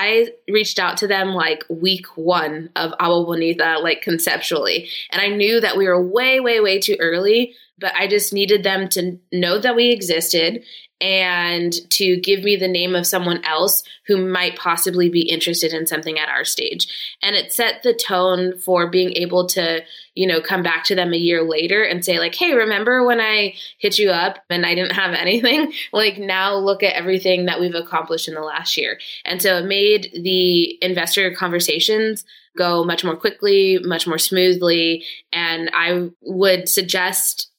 I reached out to them like week one of Agua Bonita, like conceptually. And I knew that we were way, way, way too early, but I just needed them to know that we existed and to give me the name of someone else who might possibly be interested in something at our stage. And it set the tone for being able to, you know, come back to them a year later and say, like, hey, remember when I hit you up and I didn't have anything? like, now look at everything that we've accomplished in the last year. And so it made the investor conversations go much more quickly, much more smoothly. And I would suggest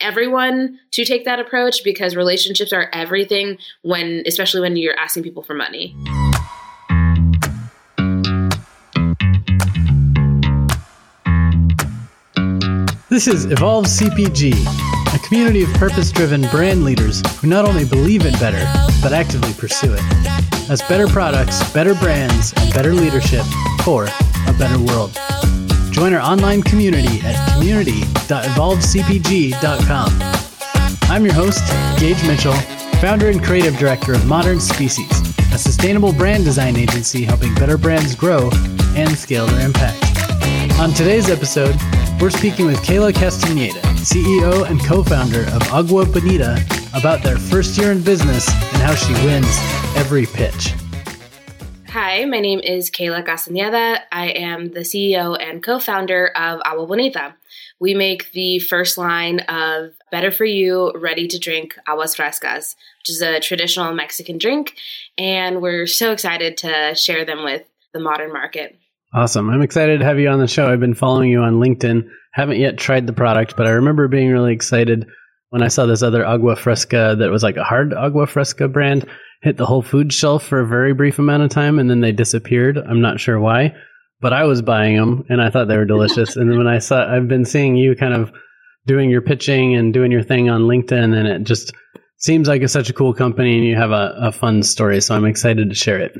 everyone to take that approach because relationships are everything when especially when you're asking people for money. This is Evolve CPG, a community of purpose driven brand leaders who not only believe it better, but actively pursue it. As better products, better brands, and better leadership for a better world. Join our online community at community.evolvecpg.com. I'm your host, Gage Mitchell, founder and creative director of Modern Species, a sustainable brand design agency helping better brands grow and scale their impact. On today's episode, we're speaking with Kayla Castaneda, CEO and co founder of Agua Bonita, about their first year in business and how she wins every pitch. Hi, my name is Kayla Castaneda. I am the CEO and co founder of Agua Bonita. We make the first line of better for you, ready to drink aguas frescas, which is a traditional Mexican drink. And we're so excited to share them with the modern market. Awesome. I'm excited to have you on the show. I've been following you on LinkedIn. Haven't yet tried the product, but I remember being really excited when I saw this other agua fresca that was like a hard agua fresca brand hit the Whole Food shelf for a very brief amount of time and then they disappeared. I'm not sure why, but I was buying them and I thought they were delicious. and then when I saw, I've been seeing you kind of doing your pitching and doing your thing on LinkedIn, and it just seems like it's such a cool company and you have a, a fun story. So I'm excited to share it.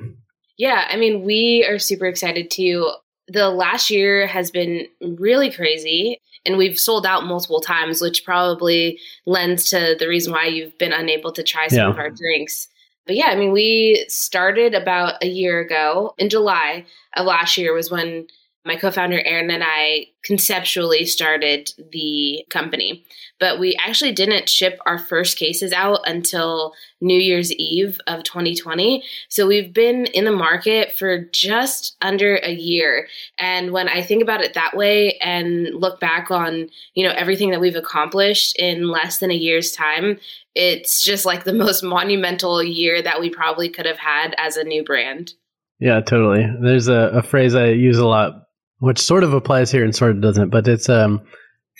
Yeah, I mean, we are super excited too. The last year has been really crazy and we've sold out multiple times, which probably lends to the reason why you've been unable to try some yeah. of our drinks. But yeah, I mean, we started about a year ago in July of last year was when my co-founder Erin and I conceptually started the company. But we actually didn't ship our first cases out until New Year's Eve of 2020. So we've been in the market for just under a year. And when I think about it that way and look back on, you know, everything that we've accomplished in less than a year's time, it's just like the most monumental year that we probably could have had as a new brand. Yeah, totally. There's a, a phrase I use a lot which sort of applies here and sort of doesn't. But it's um,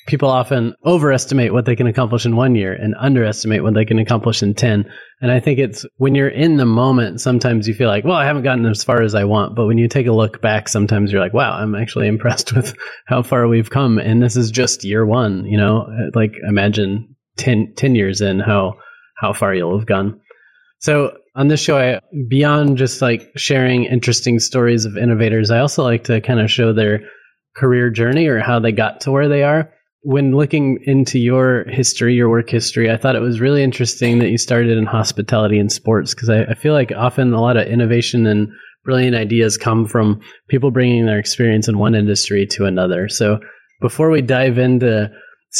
people often overestimate what they can accomplish in one year and underestimate what they can accomplish in 10. And I think it's when you're in the moment, sometimes you feel like, well, I haven't gotten as far as I want. But when you take a look back, sometimes you're like, wow, I'm actually impressed with how far we've come. And this is just year one, you know, like imagine 10, 10 years in how, how far you'll have gone. So on this show, I, beyond just like sharing interesting stories of innovators, I also like to kind of show their career journey or how they got to where they are. When looking into your history, your work history, I thought it was really interesting that you started in hospitality and sports because I, I feel like often a lot of innovation and brilliant ideas come from people bringing their experience in one industry to another. So before we dive into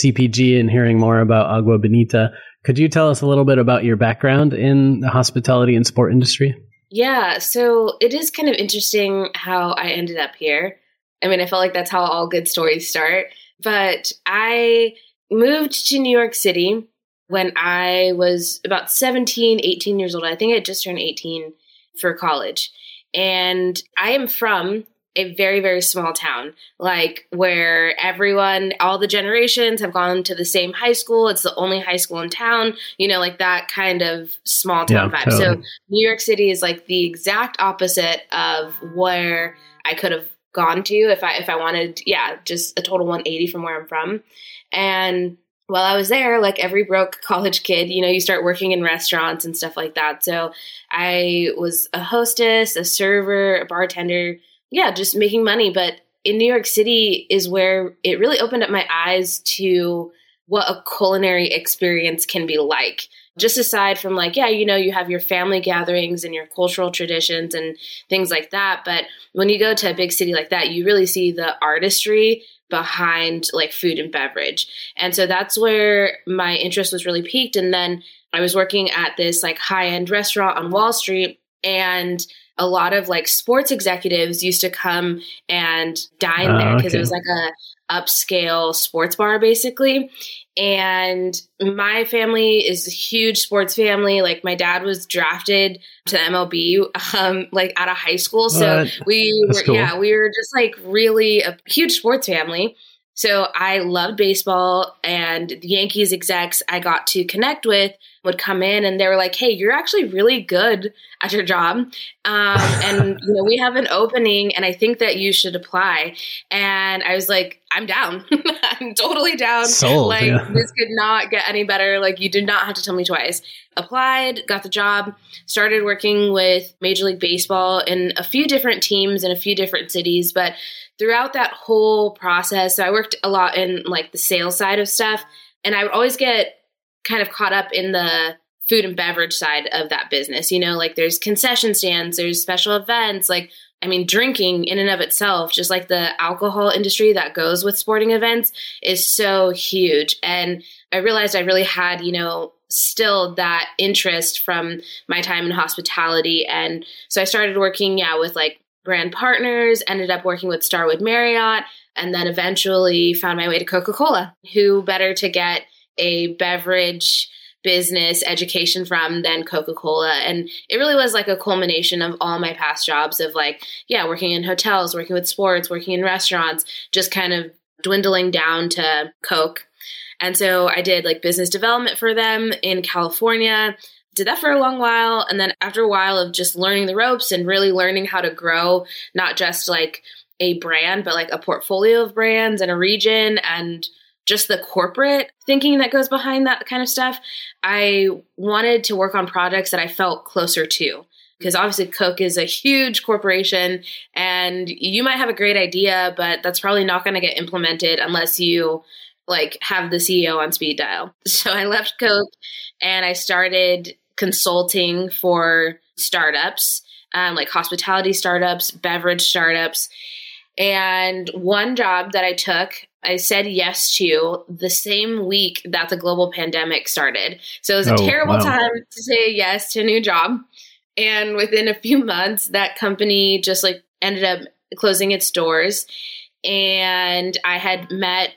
CPG and hearing more about Agua Bonita, could you tell us a little bit about your background in the hospitality and sport industry? Yeah, so it is kind of interesting how I ended up here. I mean, I felt like that's how all good stories start. But I moved to New York City when I was about 17, 18 years old. I think I just turned 18 for college. And I am from a very very small town like where everyone all the generations have gone to the same high school it's the only high school in town you know like that kind of small town yeah, vibe totally. so new york city is like the exact opposite of where i could have gone to if i if i wanted yeah just a total 180 from where i'm from and while I was there, like every broke college kid, you know, you start working in restaurants and stuff like that. So I was a hostess, a server, a bartender, yeah, just making money. But in New York City is where it really opened up my eyes to what a culinary experience can be like. just aside from like, yeah, you know, you have your family gatherings and your cultural traditions and things like that. But when you go to a big city like that, you really see the artistry behind like food and beverage. And so that's where my interest was really piqued. And then I was working at this like high end restaurant on Wall Street and a lot of like sports executives used to come and dine uh, there because okay. it was like a upscale sports bar basically and my family is a huge sports family like my dad was drafted to the mlb um like out of high school so what? we were cool. yeah we were just like really a huge sports family so I loved baseball and the Yankees execs I got to connect with would come in and they were like, "Hey, you're actually really good at your job, um, and you know we have an opening, and I think that you should apply." And I was like, "I'm down. I'm totally down. Sold, like yeah. this could not get any better. Like you did not have to tell me twice." Applied, got the job, started working with Major League Baseball in a few different teams in a few different cities, but throughout that whole process, so I worked a lot in like the sales side of stuff, and I would always get kind of caught up in the food and beverage side of that business. You know, like there's concession stands, there's special events, like I mean, drinking in and of itself, just like the alcohol industry that goes with sporting events, is so huge. And I realized I really had, you know, still that interest from my time in hospitality. And so I started working, yeah, with like brand partners, ended up working with Starwood Marriott, and then eventually found my way to Coca Cola. Who better to get a beverage business education from then Coca Cola? And it really was like a culmination of all my past jobs of like, yeah, working in hotels, working with sports, working in restaurants, just kind of dwindling down to Coke. And so I did like business development for them in California did that for a long while. And then after a while of just learning the ropes and really learning how to grow, not just like a brand, but like a portfolio of brands and a region and just the corporate thinking that goes behind that kind of stuff, I wanted to work on projects that I felt closer to. Because obviously, Coke is a huge corporation, and you might have a great idea, but that's probably not going to get implemented unless you like have the CEO on speed dial. So I left Coke and I started consulting for startups, um, like hospitality startups, beverage startups. And one job that I took, I said yes to the same week that the global pandemic started. So it was a oh, terrible wow. time to say yes to a new job. And within a few months, that company just like ended up closing its doors. And I had met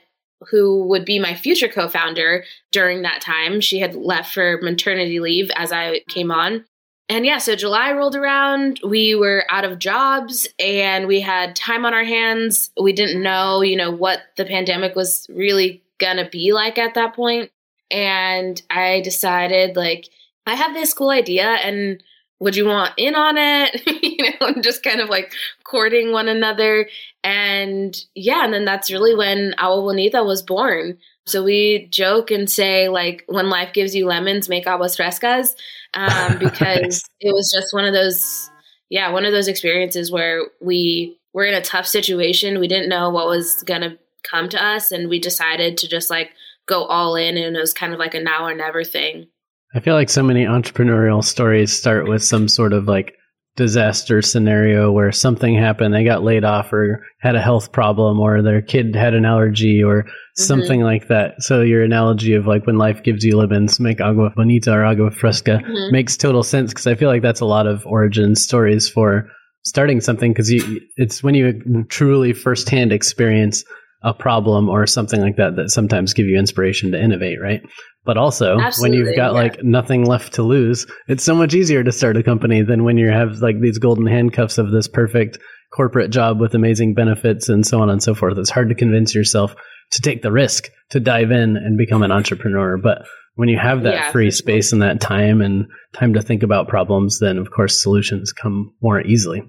who would be my future co founder during that time. She had left for maternity leave as I came on. And yeah, so July rolled around. We were out of jobs and we had time on our hands. We didn't know, you know, what the pandemic was really gonna be like at that point. And I decided, like, I have this cool idea and would you want in on it? you know, just kind of like courting one another. And yeah, and then that's really when Agua Bonita was born. So we joke and say, like, when life gives you lemons, make aguas frescas. Um, because it was just one of those, yeah, one of those experiences where we were in a tough situation. We didn't know what was going to come to us. And we decided to just like go all in. And it was kind of like a now or never thing. I feel like so many entrepreneurial stories start with some sort of like disaster scenario where something happened, they got laid off or had a health problem or their kid had an allergy or. Something like that. So your analogy of like when life gives you lemons, make agua bonita or agua fresca mm-hmm. makes total sense because I feel like that's a lot of origin stories for starting something because it's when you truly firsthand experience a problem or something like that that sometimes give you inspiration to innovate, right? But also Absolutely, when you've got yeah. like nothing left to lose, it's so much easier to start a company than when you have like these golden handcuffs of this perfect corporate job with amazing benefits and so on and so forth. It's hard to convince yourself to take the risk to dive in and become an entrepreneur. But when you have that yeah, free space and that time and time to think about problems, then of course solutions come more easily.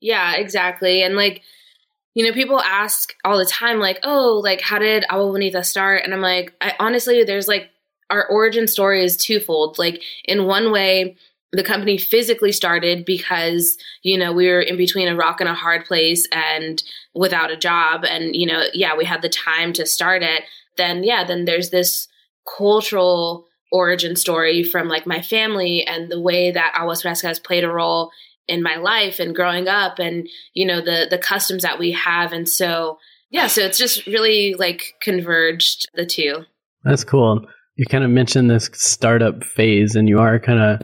Yeah, exactly. And like you know, people ask all the time, like, oh, like, how did Agua Bonita start? And I'm like, I honestly, there's like, our origin story is twofold. Like, in one way, the company physically started because, you know, we were in between a rock and a hard place and without a job. And, you know, yeah, we had the time to start it. Then, yeah, then there's this cultural origin story from like my family and the way that Aguas Frescas played a role in my life and growing up and you know the the customs that we have and so yeah so it's just really like converged the two that's cool you kind of mentioned this startup phase and you are kind of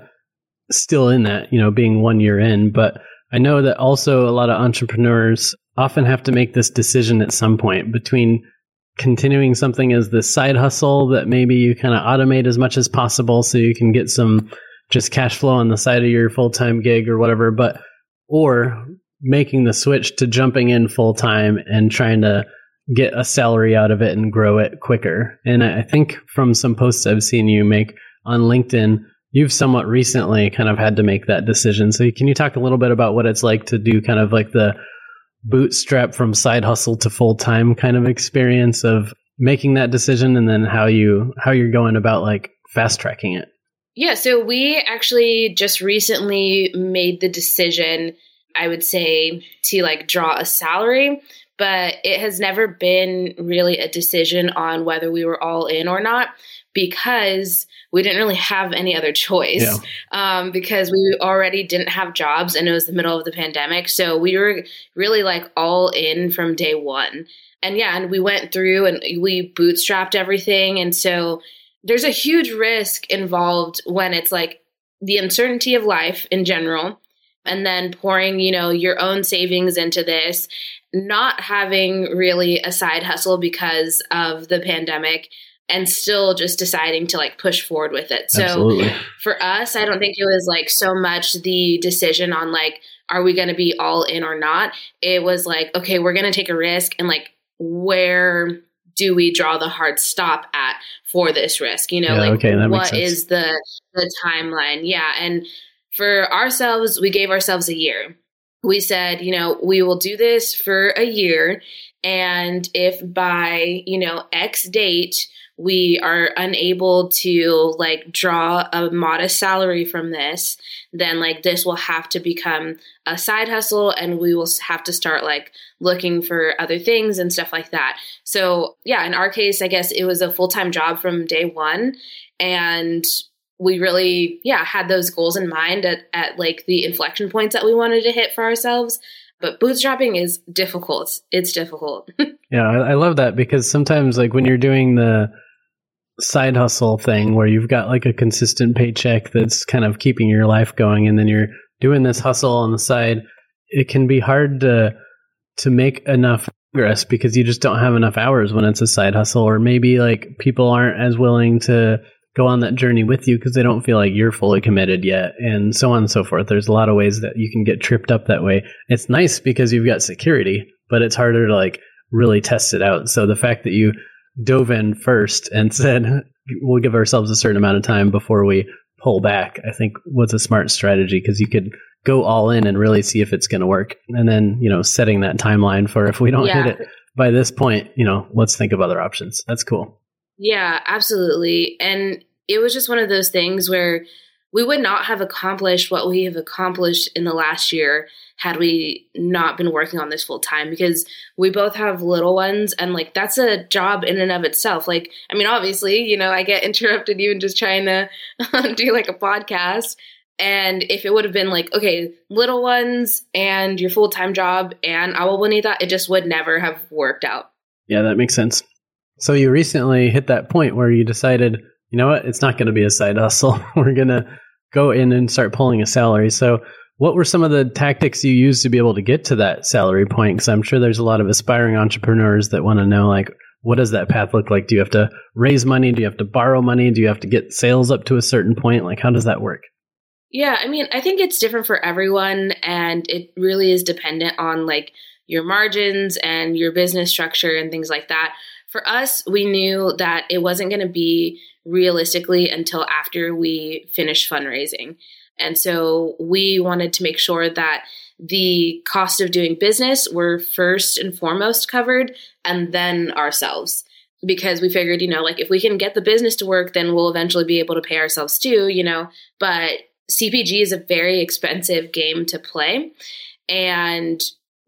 still in that you know being one year in but i know that also a lot of entrepreneurs often have to make this decision at some point between continuing something as the side hustle that maybe you kind of automate as much as possible so you can get some just cash flow on the side of your full-time gig or whatever but or making the switch to jumping in full-time and trying to get a salary out of it and grow it quicker. And i think from some posts i've seen you make on linkedin you've somewhat recently kind of had to make that decision. So can you talk a little bit about what it's like to do kind of like the bootstrap from side hustle to full-time kind of experience of making that decision and then how you how you're going about like fast tracking it? Yeah, so we actually just recently made the decision, I would say, to like draw a salary, but it has never been really a decision on whether we were all in or not because we didn't really have any other choice yeah. um, because we already didn't have jobs and it was the middle of the pandemic. So we were really like all in from day one. And yeah, and we went through and we bootstrapped everything. And so there's a huge risk involved when it's like the uncertainty of life in general and then pouring you know your own savings into this not having really a side hustle because of the pandemic and still just deciding to like push forward with it so Absolutely. for us i don't think it was like so much the decision on like are we going to be all in or not it was like okay we're going to take a risk and like where do we draw the hard stop at for this risk? You know, yeah, like okay, what is the the timeline? Yeah, and for ourselves, we gave ourselves a year. We said, you know, we will do this for a year, and if by you know X date we are unable to like draw a modest salary from this, then like this will have to become a side hustle and we will have to start like looking for other things and stuff like that. So, yeah, in our case, I guess it was a full time job from day one. And we really, yeah, had those goals in mind at, at like the inflection points that we wanted to hit for ourselves. But bootstrapping is difficult. It's difficult. yeah, I, I love that because sometimes, like, when you're doing the, side hustle thing where you've got like a consistent paycheck that's kind of keeping your life going and then you're doing this hustle on the side it can be hard to to make enough progress because you just don't have enough hours when it's a side hustle or maybe like people aren't as willing to go on that journey with you because they don't feel like you're fully committed yet and so on and so forth. There's a lot of ways that you can get tripped up that way. It's nice because you've got security but it's harder to like really test it out. So the fact that you dove in first and said, we'll give ourselves a certain amount of time before we pull back, I think was a smart strategy because you could go all in and really see if it's going to work. And then, you know, setting that timeline for if we don't yeah. hit it by this point, you know, let's think of other options. That's cool. Yeah, absolutely. And it was just one of those things where we would not have accomplished what we have accomplished in the last year had we not been working on this full time because we both have little ones and like that's a job in and of itself. Like i mean obviously you know i get interrupted even just trying to do like a podcast. And if it would have been like okay little ones and your full-time job and agua bonita it just would never have worked out. Yeah that makes sense. So you recently hit that point where you decided you know what it's not going to be a side hustle. We're going to go in and start pulling a salary. So what were some of the tactics you used to be able to get to that salary point? Because I'm sure there's a lot of aspiring entrepreneurs that want to know, like, what does that path look like? Do you have to raise money? Do you have to borrow money? Do you have to get sales up to a certain point? Like, how does that work? Yeah, I mean, I think it's different for everyone, and it really is dependent on like your margins and your business structure and things like that. For us, we knew that it wasn't going to be realistically until after we finished fundraising. And so we wanted to make sure that the cost of doing business were first and foremost covered and then ourselves. Because we figured, you know, like if we can get the business to work, then we'll eventually be able to pay ourselves too, you know. But CPG is a very expensive game to play. And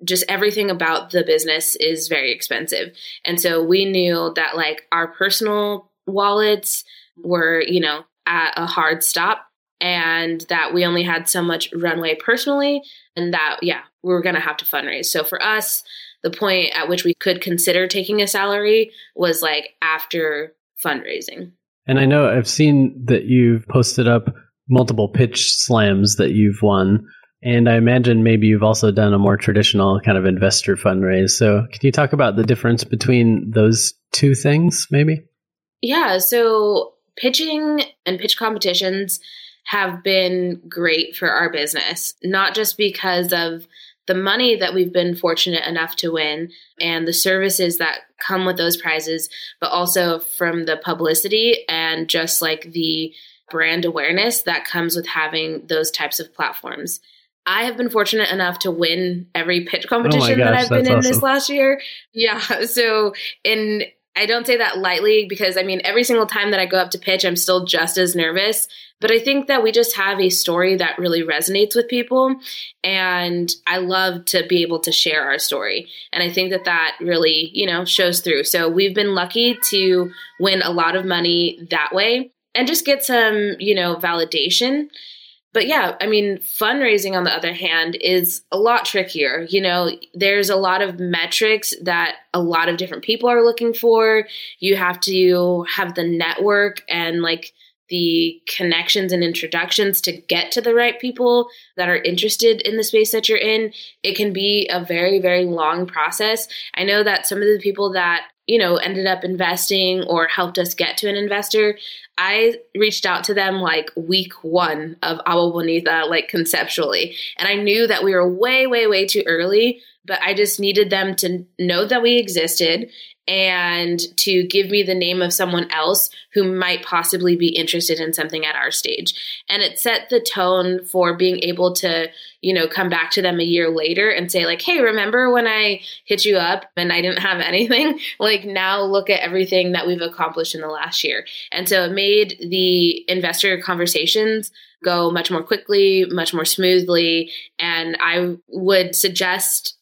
just everything about the business is very expensive. And so we knew that like our personal wallets were, you know, at a hard stop and that we only had so much runway personally and that yeah we were going to have to fundraise. So for us the point at which we could consider taking a salary was like after fundraising. And i know i've seen that you've posted up multiple pitch slams that you've won and i imagine maybe you've also done a more traditional kind of investor fundraise. So can you talk about the difference between those two things maybe? Yeah so pitching and pitch competitions have been great for our business, not just because of the money that we've been fortunate enough to win and the services that come with those prizes, but also from the publicity and just like the brand awareness that comes with having those types of platforms. I have been fortunate enough to win every pitch oh competition oh gosh, that I've been in awesome. this last year. Yeah. So in I don't say that lightly because I mean, every single time that I go up to pitch, I'm still just as nervous. But I think that we just have a story that really resonates with people. And I love to be able to share our story. And I think that that really, you know, shows through. So we've been lucky to win a lot of money that way and just get some, you know, validation but yeah, I mean, fundraising on the other hand is a lot trickier. You know, there's a lot of metrics that a lot of different people are looking for. You have to have the network and like the connections and introductions to get to the right people that are interested in the space that you're in. It can be a very, very long process. I know that some of the people that you know, ended up investing or helped us get to an investor, I reached out to them like week one of Agua Bonita, like conceptually. And I knew that we were way, way, way too early, but I just needed them to know that we existed and to give me the name of someone else who might possibly be interested in something at our stage. And it set the tone for being able to, you know, come back to them a year later and say, like, hey, remember when I hit you up and I didn't have anything? like, now look at everything that we've accomplished in the last year. And so it made the investor conversations go much more quickly, much more smoothly. And I would suggest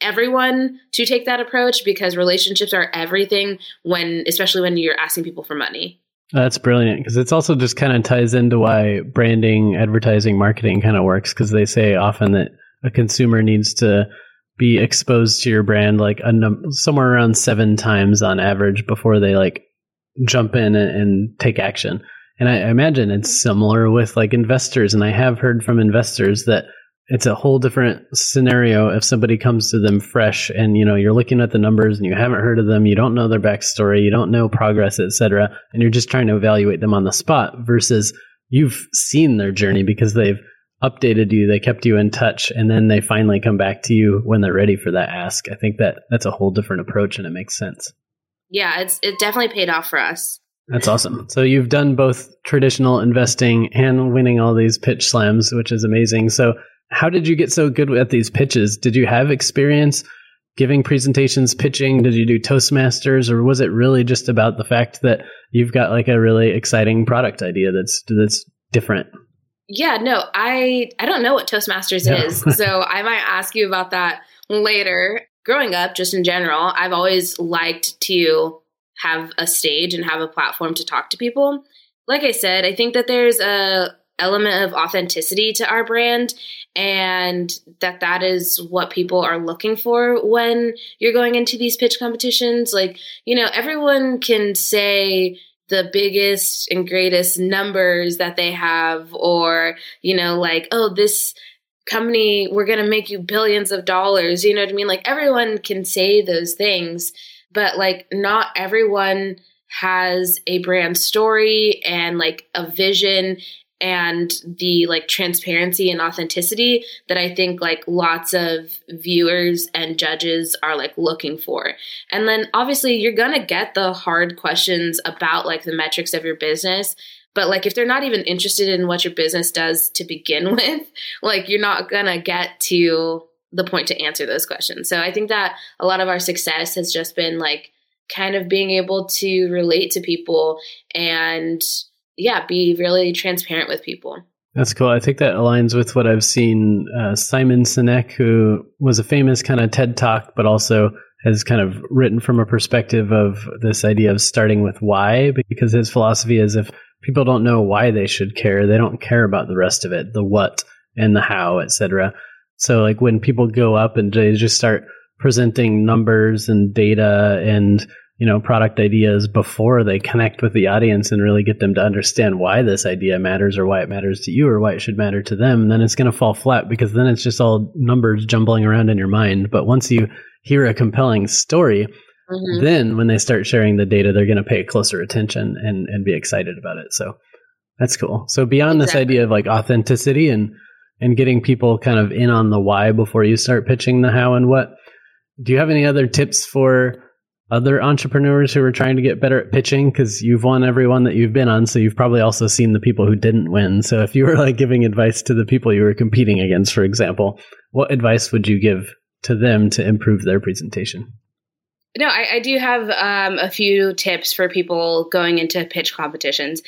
everyone to take that approach because relationships are everything when especially when you're asking people for money. That's brilliant because it's also just kind of ties into why branding advertising marketing kind of works because they say often that a consumer needs to be exposed to your brand like a num- somewhere around seven times on average before they like jump in and, and take action. And I, I imagine it's similar with like investors and i have heard from investors that it's a whole different scenario if somebody comes to them fresh and you know you're looking at the numbers and you haven't heard of them you don't know their backstory you don't know progress etc and you're just trying to evaluate them on the spot versus you've seen their journey because they've updated you they kept you in touch and then they finally come back to you when they're ready for that ask i think that that's a whole different approach and it makes sense yeah it's it definitely paid off for us that's awesome. So you've done both traditional investing and winning all these pitch slams, which is amazing. So how did you get so good at these pitches? Did you have experience giving presentations, pitching? Did you do Toastmasters, or was it really just about the fact that you've got like a really exciting product idea that's that's different? Yeah, no, I I don't know what Toastmasters yeah. is, so I might ask you about that later. Growing up, just in general, I've always liked to have a stage and have a platform to talk to people. Like I said, I think that there's a element of authenticity to our brand and that that is what people are looking for when you're going into these pitch competitions. Like you know everyone can say the biggest and greatest numbers that they have or you know like oh this company we're going to make you billions of dollars. You know what i mean? Like everyone can say those things but like not everyone has a brand story and like a vision and the like transparency and authenticity that I think like lots of viewers and judges are like looking for. And then obviously you're going to get the hard questions about like the metrics of your business. But like if they're not even interested in what your business does to begin with, like you're not going to get to the point to answer those questions. So I think that a lot of our success has just been like kind of being able to relate to people and yeah, be really transparent with people. That's cool. I think that aligns with what I've seen. Uh, Simon Sinek, who was a famous kind of TED Talk, but also has kind of written from a perspective of this idea of starting with why, because his philosophy is if people don't know why they should care, they don't care about the rest of it, the what and the how, etc. So like when people go up and they just start presenting numbers and data and you know product ideas before they connect with the audience and really get them to understand why this idea matters or why it matters to you or why it should matter to them then it's going to fall flat because then it's just all numbers jumbling around in your mind but once you hear a compelling story mm-hmm. then when they start sharing the data they're going to pay closer attention and and be excited about it so that's cool so beyond exactly. this idea of like authenticity and and getting people kind of in on the why before you start pitching the how and what do you have any other tips for other entrepreneurs who are trying to get better at pitching because you've won everyone that you've been on so you've probably also seen the people who didn't win so if you were like giving advice to the people you were competing against for example what advice would you give to them to improve their presentation no i, I do have um, a few tips for people going into pitch competitions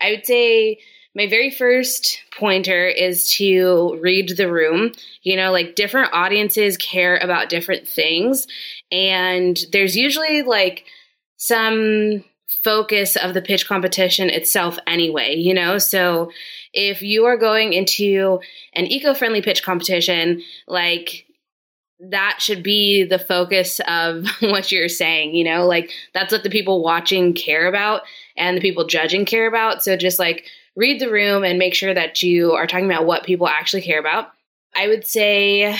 i would say my very first pointer is to read the room. You know, like different audiences care about different things. And there's usually like some focus of the pitch competition itself anyway, you know? So if you are going into an eco friendly pitch competition, like that should be the focus of what you're saying, you know? Like that's what the people watching care about and the people judging care about. So just like read the room and make sure that you are talking about what people actually care about. I would say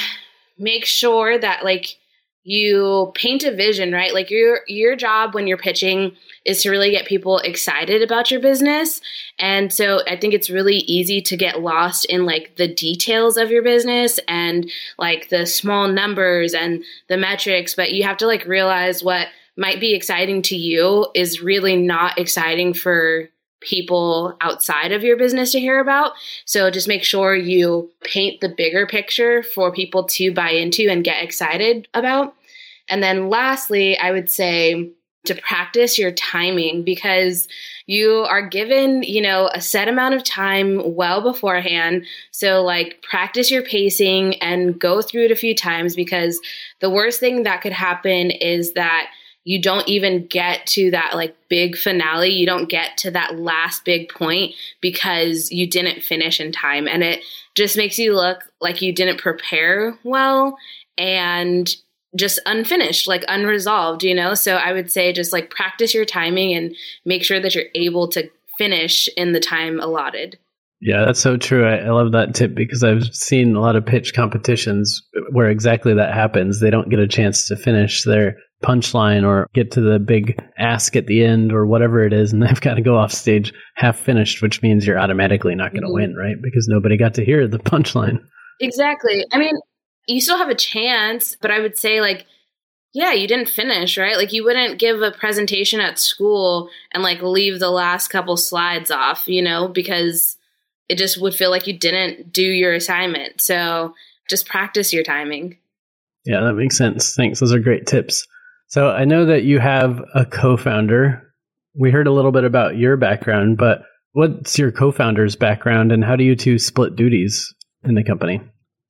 make sure that like you paint a vision, right? Like your your job when you're pitching is to really get people excited about your business. And so I think it's really easy to get lost in like the details of your business and like the small numbers and the metrics, but you have to like realize what might be exciting to you is really not exciting for people outside of your business to hear about. So just make sure you paint the bigger picture for people to buy into and get excited about. And then lastly, I would say to practice your timing because you are given, you know, a set amount of time well beforehand. So like practice your pacing and go through it a few times because the worst thing that could happen is that you don't even get to that like big finale. You don't get to that last big point because you didn't finish in time. And it just makes you look like you didn't prepare well and just unfinished, like unresolved, you know? So I would say just like practice your timing and make sure that you're able to finish in the time allotted. Yeah, that's so true. I, I, love that tip because I've seen a lot of pitch competitions where exactly that happens. They don't get a chance to finish their punchline or get to the big ask at the end or whatever it is, and they've got to go off stage half finished, which means you're automatically not going to mm-hmm. win, right? Because nobody got to hear the punchline. Exactly. I mean, you still have a chance, but I would say, like, yeah, you didn't finish, right? Like, you wouldn't give a presentation at school and, like, leave the last couple slides off, you know, because it just would feel like you didn't do your assignment. So just practice your timing. Yeah, that makes sense. Thanks. Those are great tips. So I know that you have a co founder. We heard a little bit about your background, but what's your co founder's background and how do you two split duties in the company?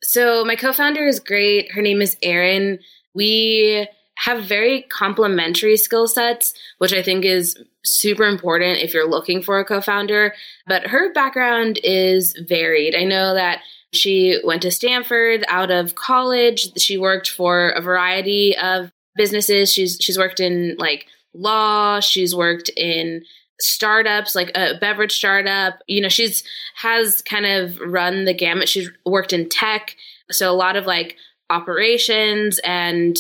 So my co founder is great. Her name is Erin. We have very complementary skill sets, which I think is super important if you're looking for a co founder. But her background is varied. I know that she went to Stanford out of college. She worked for a variety of businesses. She's she's worked in like law, she's worked in startups like a beverage startup. You know she's has kind of run the gamut. She's worked in tech. So a lot of like operations and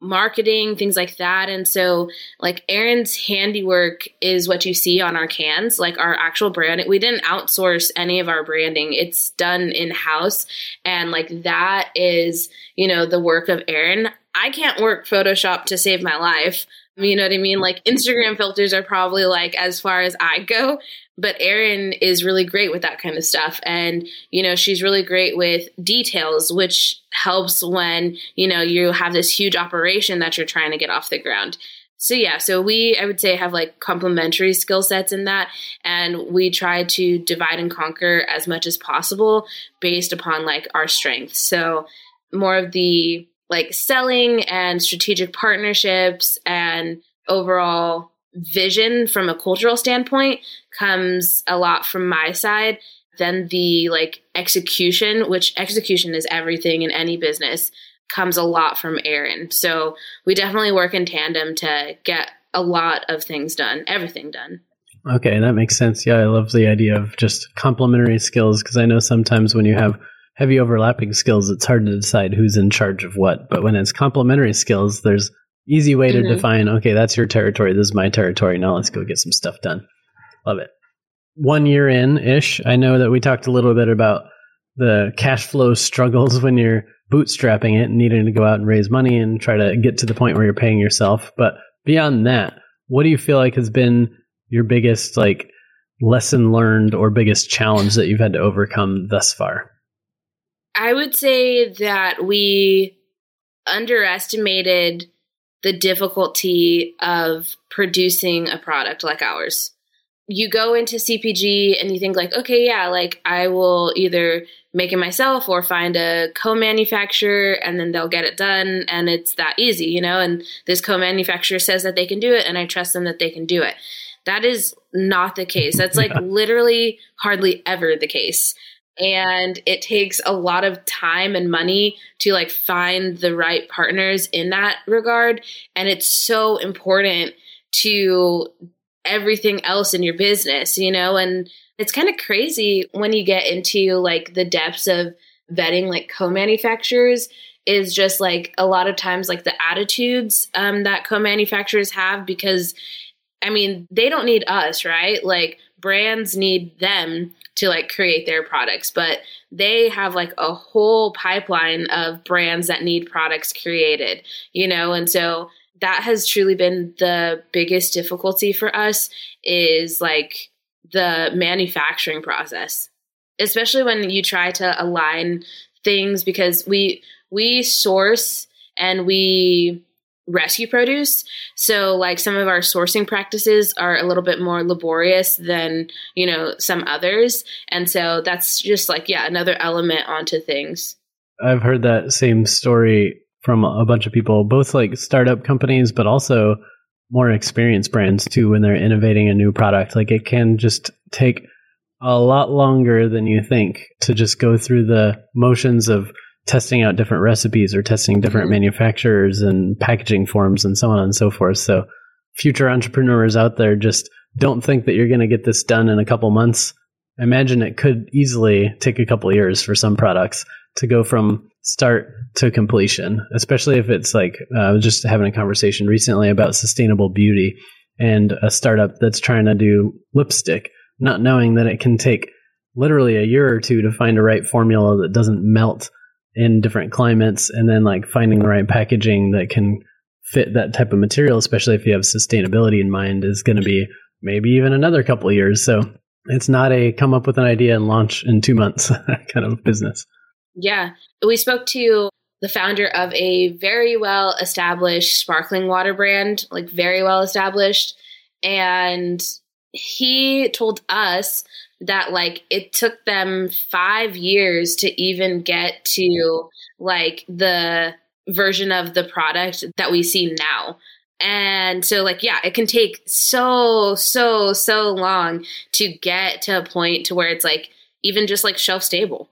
marketing things like that. And so like Erin's handiwork is what you see on our cans like our actual brand. We didn't outsource any of our branding. It's done in house and like that is you know the work of erin I can't work Photoshop to save my life. You know what I mean? Like Instagram filters are probably like as far as I go, but Erin is really great with that kind of stuff. And, you know, she's really great with details, which helps when, you know, you have this huge operation that you're trying to get off the ground. So yeah, so we I would say have like complementary skill sets in that and we try to divide and conquer as much as possible based upon like our strengths. So more of the like selling and strategic partnerships and overall vision from a cultural standpoint comes a lot from my side then the like execution which execution is everything in any business comes a lot from Erin. So we definitely work in tandem to get a lot of things done, everything done. Okay, that makes sense. Yeah, I love the idea of just complementary skills because I know sometimes when you have heavy overlapping skills, it's hard to decide who's in charge of what. But when it's complementary skills, there's easy way to mm-hmm. define, okay, that's your territory, this is my territory. Now let's go get some stuff done. Love it. One year in ish, I know that we talked a little bit about the cash flow struggles when you're bootstrapping it and needing to go out and raise money and try to get to the point where you're paying yourself. But beyond that, what do you feel like has been your biggest like lesson learned or biggest challenge that you've had to overcome thus far? I would say that we underestimated the difficulty of producing a product like ours. You go into CPG and you think like, okay, yeah, like I will either make it myself or find a co-manufacturer and then they'll get it done and it's that easy you know and this co-manufacturer says that they can do it and i trust them that they can do it. That is not the case. That's like literally hardly ever the case and it takes a lot of time and money to like find the right partners in that regard. And it's so important to everything else in your business you know? And it's kind of crazy when you get into like the depths of vetting like co-manufacturers is just like a lot of times like the attitudes um, that co-manufacturers have because i mean they don't need us right? Like brands need them to like create their products but they have like a whole pipeline of brands that need products created you know? And so that has truly been the biggest difficulty for us is like the manufacturing process, especially when you try to align things because we we source and we rescue produce. So like some of our sourcing practices are a little bit more laborious than, you know, some others. And so that's just like yeah, another element onto things. I've heard that same story from a bunch of people, both like startup companies but also more experienced brands too when they're innovating a new product. Like it can just take a lot longer than you think to just go through the motions of testing out different recipes or testing different mm-hmm. manufacturers and packaging forms and so on and so forth. So future entrepreneurs out there just don't think that you're going to get this done in a couple months. I imagine it could easily take a couple years for some products to go from start to completion, especially if it's like uh, I was just having a conversation recently about sustainable beauty and a startup that's trying to do lipstick, not knowing that it can take literally a year or two to find a right formula that doesn't melt in different climates and then like finding the right packaging that can fit that type of material especially if you have sustainability in mind is going to be maybe even another couple of years so it's not a come up with an idea and launch in 2 months kind of business yeah. We spoke to the founder of a very well established sparkling water brand, like very well established. And he told us that like it took them five years to even get to like the version of the product that we see now. And so, like, yeah, it can take so, so, so long to get to a point to where it's like even just like shelf stable.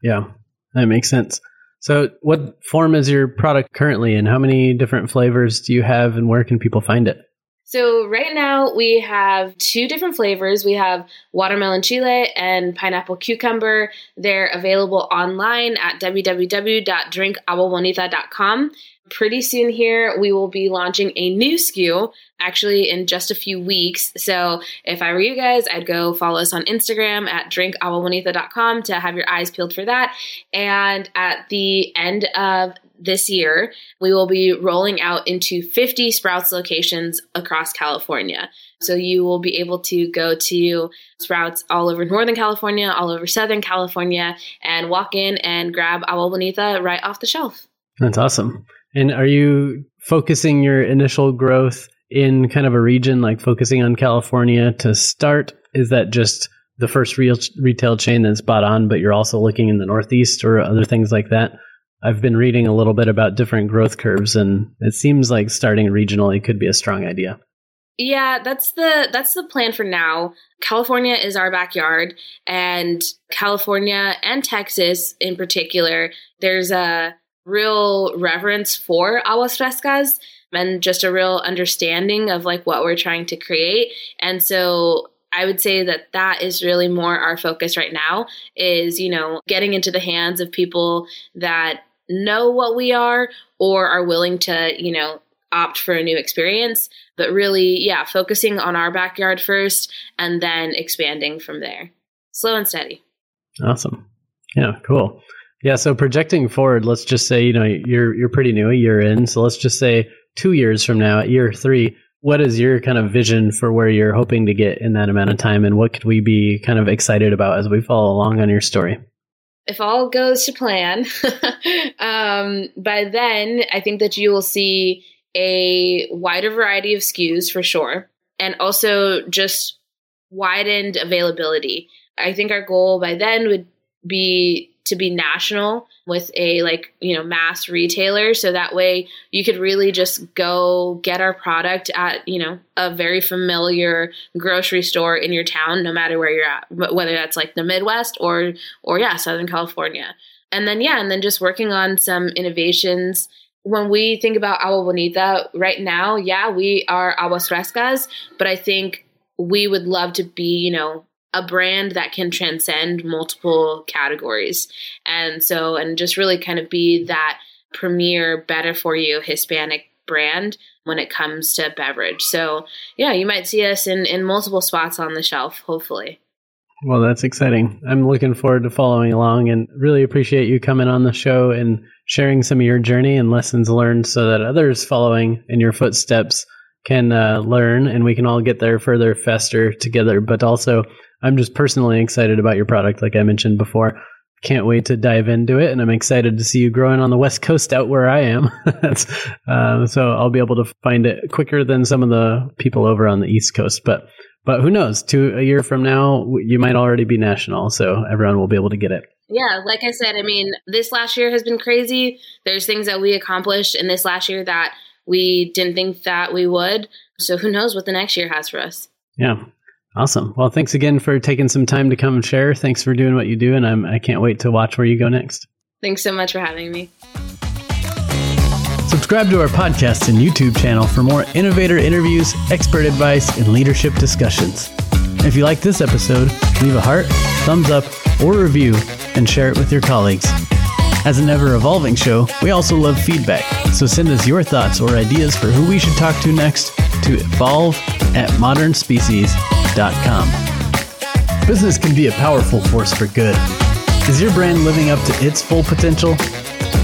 Yeah. That makes sense. So, what form is your product currently, and how many different flavors do you have, and where can people find it? So, right now we have two different flavors. We have watermelon chile and pineapple cucumber. They're available online at www.drinkaguabonita.com pretty soon here we will be launching a new SKU actually in just a few weeks. So if I were you guys, I'd go follow us on Instagram at drinkaguabonita.com to have your eyes peeled for that. And at the end of this year, we will be rolling out into 50 Sprouts locations across California. So you will be able to go to Sprouts all over Northern California, all over Southern California, and walk in and grab Agua Bonita right off the shelf. That's awesome. And are you focusing your initial growth in kind of a region like focusing on California to start? Is that just the first real retail chain that's bought on, but you're also looking in the Northeast or other things like that? I've been reading a little bit about different growth curves, and it seems like starting regionally could be a strong idea. Yeah, that's the that's the plan for now. California is our backyard and California and Texas in particular, there's a real reverence for aguas frescas and just a real understanding of like what we're trying to create. And so I would say that that is really more our focus right now is, you know, getting into the hands of people that know what we are or are willing to, you know, opt for a new experience, but really, yeah, focusing on our backyard first and then expanding from there. Slow and steady. Awesome. Yeah, cool. Yeah, so projecting forward, let's just say, you know, you're you're pretty new, a year in. So let's just say 2 years from now, at year 3, what is your kind of vision for where you're hoping to get in that amount of time and what could we be kind of excited about as we follow along on your story? If all goes to plan, um, by then I think that you will see a wider variety of SKUs for sure, and also just widened availability. I think our goal by then would be to be national with a like you know mass retailer. So that way you could really just go get our product at you know a very familiar grocery store in your town no matter where you're at whether that's like the midwest or or yeah southern california. And then yeah and then just working on some innovations. When we think about agua bonita right now, yeah, we are aguas frescas, but I think we would love to be, you know, a brand that can transcend multiple categories. And so, and just really kind of be that premier, better for you Hispanic brand when it comes to beverage. So, yeah, you might see us in, in multiple spots on the shelf, hopefully. Well, that's exciting. I'm looking forward to following along and really appreciate you coming on the show and sharing some of your journey and lessons learned so that others following in your footsteps can uh, learn and we can all get there further, faster together. But also, I'm just personally excited about your product, like I mentioned before. Can't wait to dive into it, and I'm excited to see you growing on the West Coast out where I am. uh, so I'll be able to find it quicker than some of the people over on the East Coast. But but who knows? Two a year from now, you might already be national, so everyone will be able to get it. Yeah, like I said, I mean, this last year has been crazy. There's things that we accomplished in this last year that we didn't think that we would. So who knows what the next year has for us? Yeah. Awesome. Well, thanks again for taking some time to come and share. Thanks for doing what you do, and I'm I can't wait to watch where you go next. Thanks so much for having me. Subscribe to our podcast and YouTube channel for more innovator interviews, expert advice, and leadership discussions. If you like this episode, leave a heart, thumbs up, or review and share it with your colleagues. As an ever evolving show, we also love feedback, so send us your thoughts or ideas for who we should talk to next to evolve at modernspecies.com. Business can be a powerful force for good. Is your brand living up to its full potential?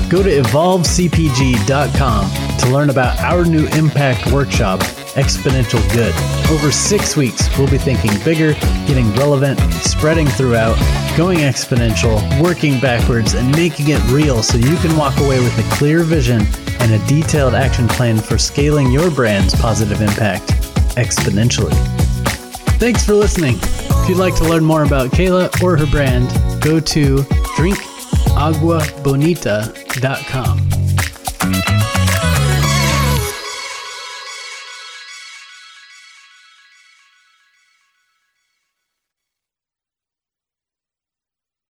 Go to evolvecpg.com to learn about our new impact workshop, Exponential Good. Over six weeks, we'll be thinking bigger, getting relevant, spreading throughout, going exponential, working backwards, and making it real so you can walk away with a clear vision and a detailed action plan for scaling your brand's positive impact exponentially. Thanks for listening. If you'd like to learn more about Kayla or her brand, go to drink aguabonita.com.